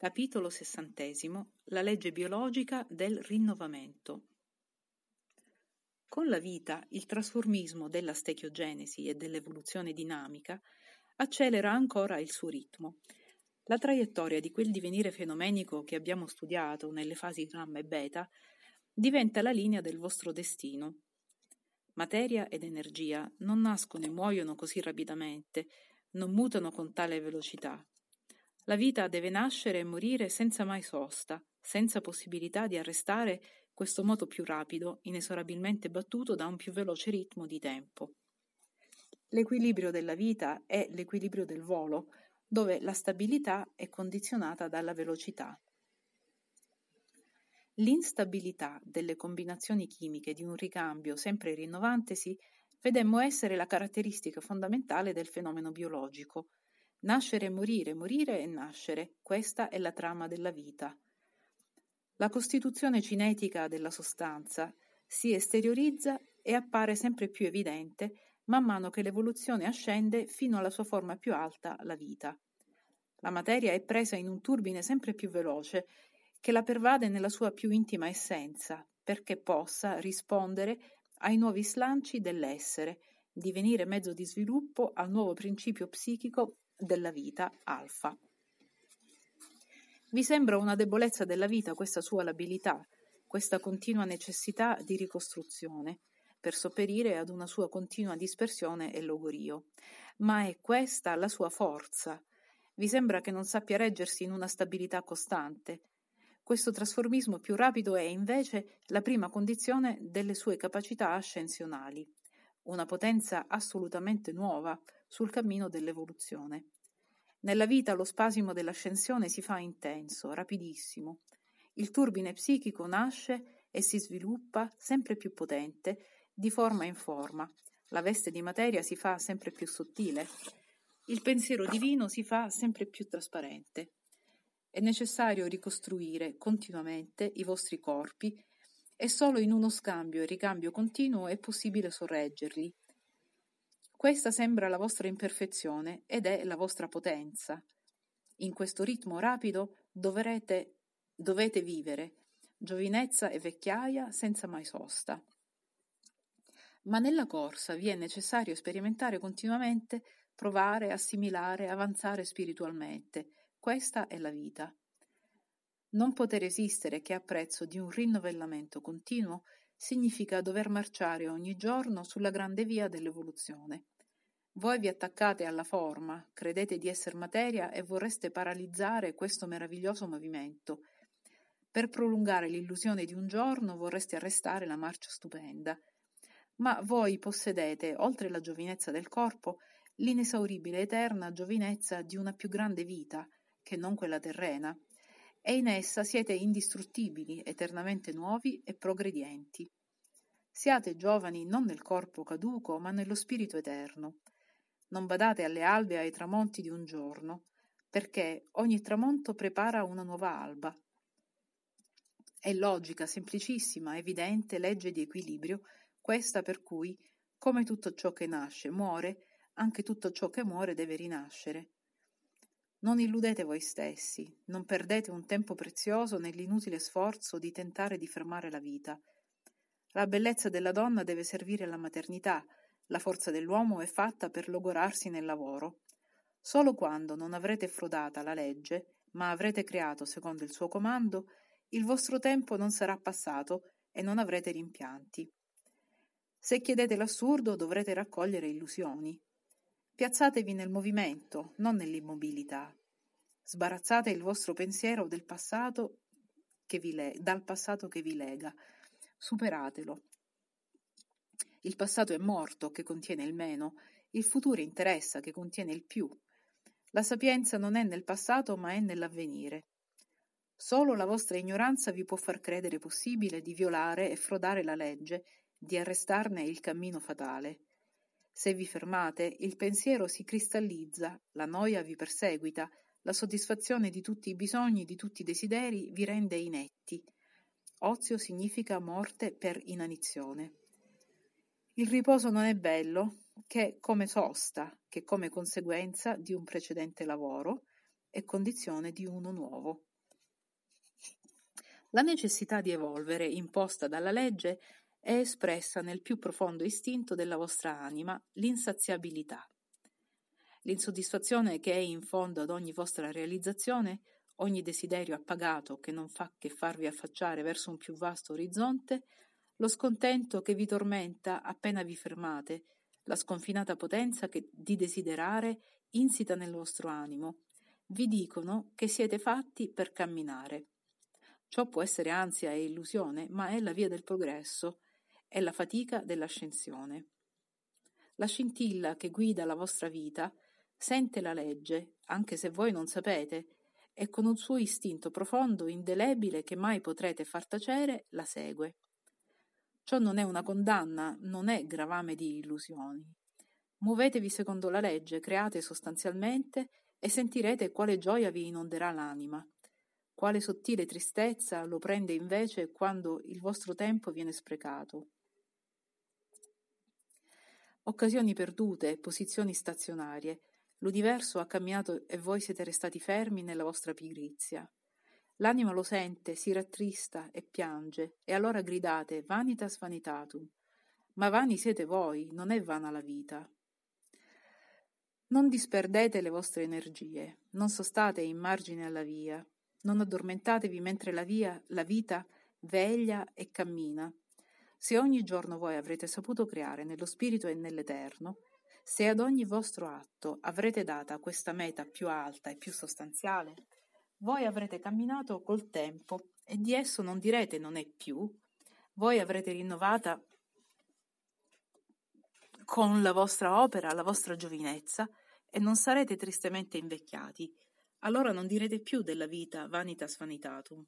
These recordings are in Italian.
Capitolo sessantesimo La legge biologica del rinnovamento. Con la vita, il trasformismo della stechiogenesi e dell'evoluzione dinamica accelera ancora il suo ritmo. La traiettoria di quel divenire fenomenico che abbiamo studiato nelle fasi gamma e beta diventa la linea del vostro destino. Materia ed energia non nascono e muoiono così rapidamente, non mutano con tale velocità la vita deve nascere e morire senza mai sosta, senza possibilità di arrestare questo moto più rapido, inesorabilmente battuto da un più veloce ritmo di tempo. L'equilibrio della vita è l'equilibrio del volo, dove la stabilità è condizionata dalla velocità. L'instabilità delle combinazioni chimiche di un ricambio sempre rinnovantesi vedemmo essere la caratteristica fondamentale del fenomeno biologico, Nascere e morire, morire e nascere, questa è la trama della vita. La costituzione cinetica della sostanza si esteriorizza e appare sempre più evidente man mano che l'evoluzione ascende fino alla sua forma più alta, la vita. La materia è presa in un turbine sempre più veloce che la pervade nella sua più intima essenza, perché possa rispondere ai nuovi slanci dell'essere, divenire mezzo di sviluppo al nuovo principio psichico della vita alfa. Vi sembra una debolezza della vita questa sua labilità, questa continua necessità di ricostruzione, per sopperire ad una sua continua dispersione e logorio. Ma è questa la sua forza. Vi sembra che non sappia reggersi in una stabilità costante. Questo trasformismo più rapido è invece la prima condizione delle sue capacità ascensionali una potenza assolutamente nuova sul cammino dell'evoluzione. Nella vita lo spasimo dell'ascensione si fa intenso, rapidissimo. Il turbine psichico nasce e si sviluppa sempre più potente, di forma in forma. La veste di materia si fa sempre più sottile. Il pensiero divino si fa sempre più trasparente. È necessario ricostruire continuamente i vostri corpi e solo in uno scambio e ricambio continuo è possibile sorreggerli. Questa sembra la vostra imperfezione ed è la vostra potenza. In questo ritmo rapido dovrete, dovete vivere giovinezza e vecchiaia senza mai sosta. Ma nella corsa vi è necessario sperimentare continuamente, provare, assimilare, avanzare spiritualmente. Questa è la vita. Non poter esistere che a prezzo di un rinnovellamento continuo significa dover marciare ogni giorno sulla grande via dell'evoluzione. Voi vi attaccate alla forma, credete di essere materia e vorreste paralizzare questo meraviglioso movimento. Per prolungare l'illusione di un giorno vorreste arrestare la marcia stupenda. Ma voi possedete, oltre la giovinezza del corpo, l'inesauribile eterna giovinezza di una più grande vita, che non quella terrena, e in essa siete indistruttibili, eternamente nuovi e progredienti. Siate giovani non nel corpo caduco, ma nello spirito eterno. Non badate alle albe e ai tramonti di un giorno, perché ogni tramonto prepara una nuova alba. È logica, semplicissima, evidente legge di equilibrio, questa per cui, come tutto ciò che nasce muore, anche tutto ciò che muore deve rinascere. Non illudete voi stessi, non perdete un tempo prezioso nell'inutile sforzo di tentare di fermare la vita. La bellezza della donna deve servire alla maternità, la forza dell'uomo è fatta per logorarsi nel lavoro. Solo quando non avrete frodata la legge, ma avrete creato secondo il suo comando, il vostro tempo non sarà passato e non avrete rimpianti. Se chiedete l'assurdo dovrete raccogliere illusioni. Piazzatevi nel movimento, non nell'immobilità. Sbarazzate il vostro pensiero del passato che vi le- dal passato che vi lega. Superatelo. Il passato è morto, che contiene il meno, il futuro interessa, che contiene il più. La sapienza non è nel passato, ma è nell'avvenire. Solo la vostra ignoranza vi può far credere possibile di violare e frodare la legge, di arrestarne il cammino fatale. Se vi fermate, il pensiero si cristallizza, la noia vi perseguita, la soddisfazione di tutti i bisogni, di tutti i desideri vi rende inetti. Ozio significa morte per inanizione. Il riposo non è bello che come sosta, che come conseguenza di un precedente lavoro è condizione di uno nuovo. La necessità di evolvere, imposta dalla legge, è espressa nel più profondo istinto della vostra anima, l'insaziabilità. L'insoddisfazione che è in fondo ad ogni vostra realizzazione, ogni desiderio appagato che non fa che farvi affacciare verso un più vasto orizzonte, lo scontento che vi tormenta appena vi fermate, la sconfinata potenza che, di desiderare insita nel vostro animo, vi dicono che siete fatti per camminare. Ciò può essere ansia e illusione, ma è la via del progresso, è la fatica dell'ascensione. La scintilla che guida la vostra vita sente la legge, anche se voi non sapete, e con un suo istinto profondo, indelebile, che mai potrete far tacere, la segue. Ciò non è una condanna, non è gravame di illusioni. Muovetevi secondo la legge, create sostanzialmente e sentirete quale gioia vi inonderà l'anima, quale sottile tristezza lo prende invece quando il vostro tempo viene sprecato. Occasioni perdute, posizioni stazionarie. L'universo ha camminato e voi siete restati fermi nella vostra pigrizia. L'anima lo sente, si rattrista e piange, e allora gridate vanitas vanitatum. Ma vani siete voi, non è vana la vita. Non disperdete le vostre energie, non sostate in margine alla via, non addormentatevi mentre la via, la vita, veglia e cammina. Se ogni giorno voi avrete saputo creare nello spirito e nell'eterno, se ad ogni vostro atto avrete data questa meta più alta e più sostanziale, voi avrete camminato col tempo e di esso non direte non è più, voi avrete rinnovata con la vostra opera la vostra giovinezza e non sarete tristemente invecchiati, allora non direte più della vita vanitas vanitatum.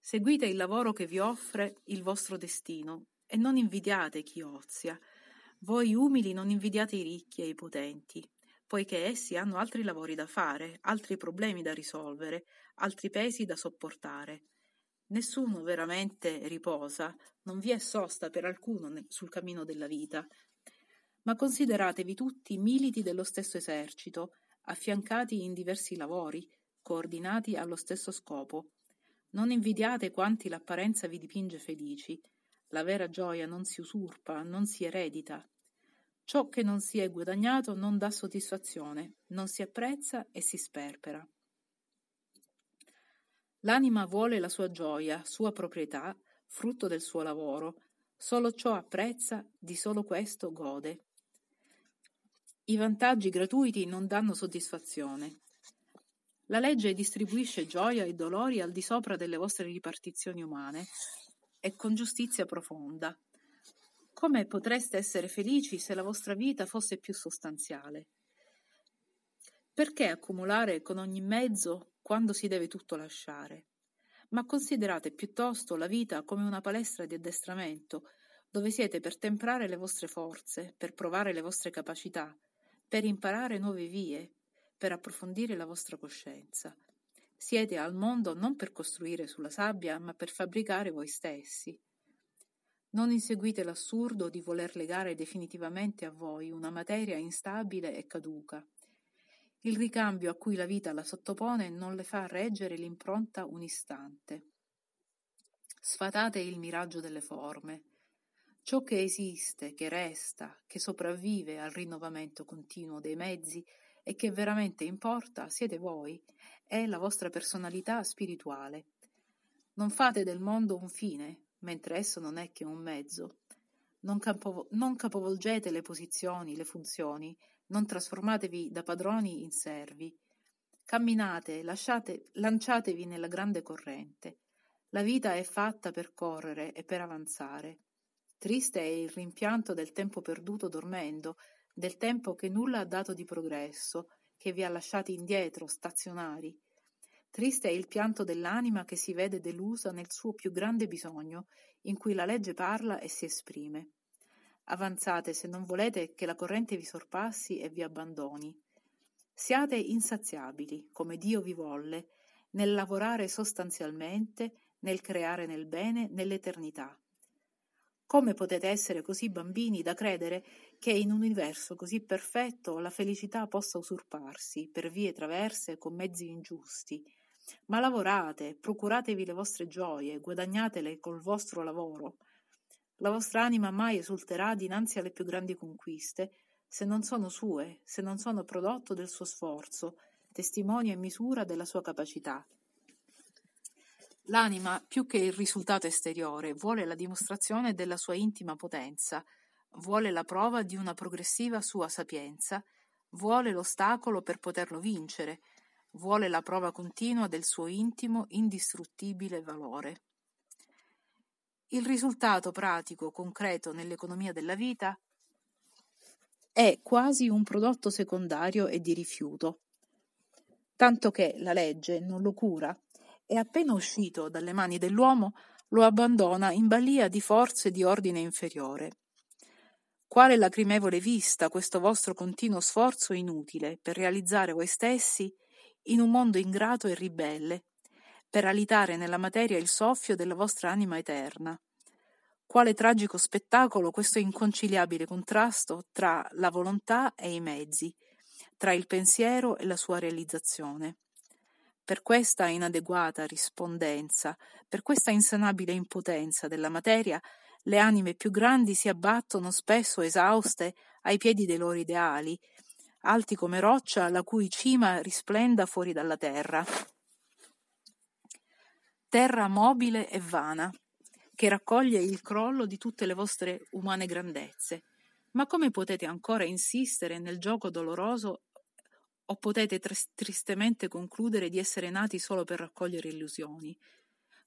Seguite il lavoro che vi offre il vostro destino e non invidiate chi ozia. Voi umili non invidiate i ricchi e i potenti, poiché essi hanno altri lavori da fare, altri problemi da risolvere, altri pesi da sopportare. Nessuno veramente riposa, non vi è sosta per alcuno sul cammino della vita, ma consideratevi tutti militi dello stesso esercito, affiancati in diversi lavori, coordinati allo stesso scopo. Non invidiate quanti l'apparenza vi dipinge felici. La vera gioia non si usurpa, non si eredita. Ciò che non si è guadagnato non dà soddisfazione, non si apprezza e si sperpera. L'anima vuole la sua gioia, sua proprietà, frutto del suo lavoro. Solo ciò apprezza, di solo questo gode. I vantaggi gratuiti non danno soddisfazione. La legge distribuisce gioia e dolori al di sopra delle vostre ripartizioni umane e con giustizia profonda. Come potreste essere felici se la vostra vita fosse più sostanziale? Perché accumulare con ogni mezzo quando si deve tutto lasciare? Ma considerate piuttosto la vita come una palestra di addestramento, dove siete per temprare le vostre forze, per provare le vostre capacità, per imparare nuove vie, per approfondire la vostra coscienza. Siete al mondo non per costruire sulla sabbia, ma per fabbricare voi stessi. Non inseguite l'assurdo di voler legare definitivamente a voi una materia instabile e caduca. Il ricambio a cui la vita la sottopone non le fa reggere l'impronta un istante. Sfatate il miraggio delle forme. Ciò che esiste, che resta, che sopravvive al rinnovamento continuo dei mezzi e che veramente importa siete voi, è la vostra personalità spirituale. Non fate del mondo un fine, mentre esso non è che un mezzo. Non, capo, non capovolgete le posizioni, le funzioni, non trasformatevi da padroni in servi. Camminate, lasciate, lanciatevi nella grande corrente. La vita è fatta per correre e per avanzare. Triste è il rimpianto del tempo perduto dormendo, del tempo che nulla ha dato di progresso, che vi ha lasciati indietro, stazionari. Triste è il pianto dell'anima che si vede delusa nel suo più grande bisogno, in cui la legge parla e si esprime. Avanzate se non volete che la corrente vi sorpassi e vi abbandoni. Siate insaziabili, come Dio vi volle, nel lavorare sostanzialmente, nel creare nel bene, nell'eternità. Come potete essere così bambini da credere che in un universo così perfetto la felicità possa usurparsi per vie traverse con mezzi ingiusti? Ma lavorate, procuratevi le vostre gioie, guadagnatele col vostro lavoro. La vostra anima mai esulterà dinanzi alle più grandi conquiste, se non sono sue, se non sono prodotto del suo sforzo, testimonio e misura della sua capacità. L'anima, più che il risultato esteriore, vuole la dimostrazione della sua intima potenza, vuole la prova di una progressiva sua sapienza, vuole l'ostacolo per poterlo vincere, vuole la prova continua del suo intimo, indistruttibile valore. Il risultato pratico, concreto nell'economia della vita è quasi un prodotto secondario e di rifiuto, tanto che la legge non lo cura e appena uscito dalle mani dell'uomo lo abbandona in balia di forze di ordine inferiore. Quale lacrimevole vista questo vostro continuo sforzo inutile per realizzare voi stessi in un mondo ingrato e ribelle, per alitare nella materia il soffio della vostra anima eterna. Quale tragico spettacolo questo inconciliabile contrasto tra la volontà e i mezzi, tra il pensiero e la sua realizzazione. Per questa inadeguata rispondenza, per questa insanabile impotenza della materia, le anime più grandi si abbattono spesso esauste ai piedi dei loro ideali, alti come roccia la cui cima risplenda fuori dalla terra. Terra mobile e vana, che raccoglie il crollo di tutte le vostre umane grandezze. Ma come potete ancora insistere nel gioco doloroso o potete tr- tristemente concludere di essere nati solo per raccogliere illusioni?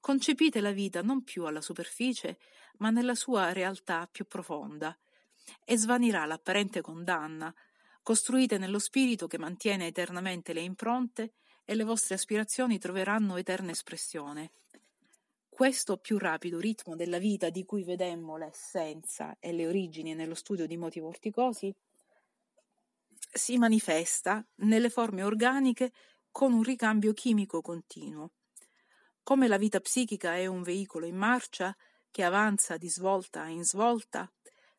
Concepite la vita non più alla superficie, ma nella sua realtà più profonda, e svanirà l'apparente condanna, costruite nello spirito che mantiene eternamente le impronte e le vostre aspirazioni troveranno eterna espressione. Questo più rapido ritmo della vita di cui vedemmo l'essenza e le origini nello studio di moti vorticosi si manifesta nelle forme organiche con un ricambio chimico continuo. Come la vita psichica è un veicolo in marcia che avanza di svolta in svolta,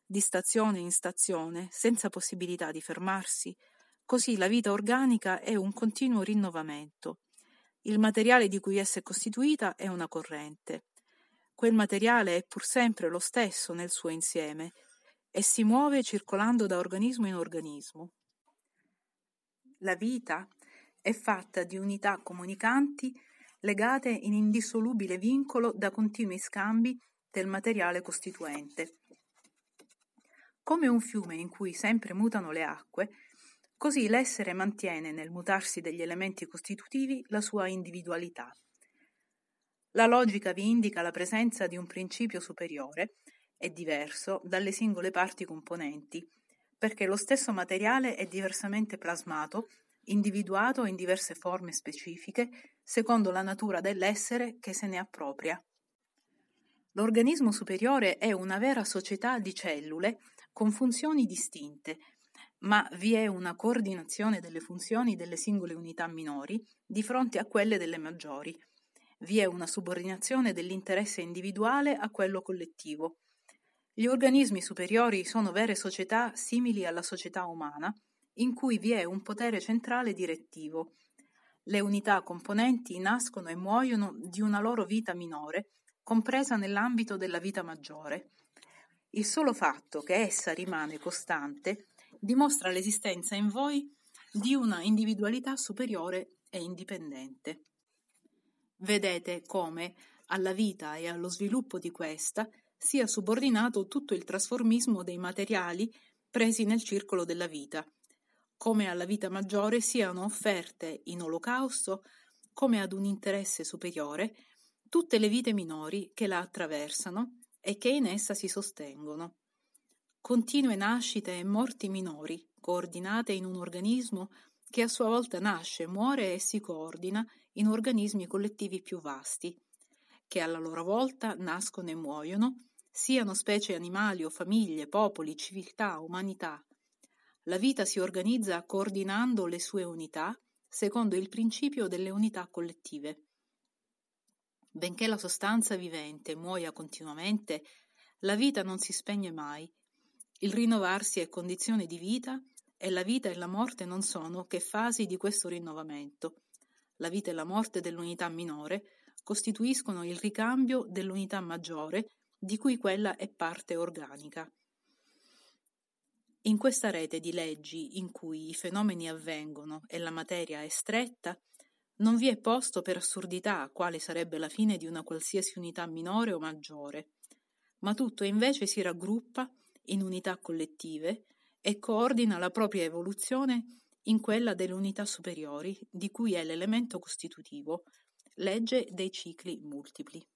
di stazione in stazione, senza possibilità di fermarsi, così la vita organica è un continuo rinnovamento. Il materiale di cui essa è costituita è una corrente. Quel materiale è pur sempre lo stesso nel suo insieme e si muove circolando da organismo in organismo. La vita è fatta di unità comunicanti legate in indissolubile vincolo da continui scambi del materiale costituente. Come un fiume in cui sempre mutano le acque, così l'essere mantiene nel mutarsi degli elementi costitutivi la sua individualità. La logica vi indica la presenza di un principio superiore e diverso dalle singole parti componenti, perché lo stesso materiale è diversamente plasmato, individuato in diverse forme specifiche, secondo la natura dell'essere che se ne appropria. L'organismo superiore è una vera società di cellule con funzioni distinte, ma vi è una coordinazione delle funzioni delle singole unità minori di fronte a quelle delle maggiori. Vi è una subordinazione dell'interesse individuale a quello collettivo. Gli organismi superiori sono vere società simili alla società umana, in cui vi è un potere centrale direttivo. Le unità componenti nascono e muoiono di una loro vita minore, compresa nell'ambito della vita maggiore. Il solo fatto che essa rimane costante dimostra l'esistenza in voi di una individualità superiore e indipendente. Vedete come alla vita e allo sviluppo di questa sia subordinato tutto il trasformismo dei materiali presi nel circolo della vita, come alla vita maggiore siano offerte in olocausto, come ad un interesse superiore, tutte le vite minori che la attraversano e che in essa si sostengono. Continue nascite e morti minori, coordinate in un organismo che a sua volta nasce, muore e si coordina in organismi collettivi più vasti, che alla loro volta nascono e muoiono, siano specie animali o famiglie, popoli, civiltà, umanità. La vita si organizza coordinando le sue unità secondo il principio delle unità collettive. Benché la sostanza vivente muoia continuamente, la vita non si spegne mai. Il rinnovarsi è condizione di vita e la vita e la morte non sono che fasi di questo rinnovamento. la vita e la morte dell'unità minore, costituiscono il ricambio dell'unità maggiore di cui quella è parte organica. In questa rete di leggi in cui i fenomeni avvengono e la materia è stretta, non vi è posto per assurdità quale sarebbe la fine di una qualsiasi unità minore o maggiore, ma tutto invece si raggruppa in unità collettive e coordina la propria evoluzione in quella delle unità superiori, di cui è l'elemento costitutivo, legge dei cicli multipli.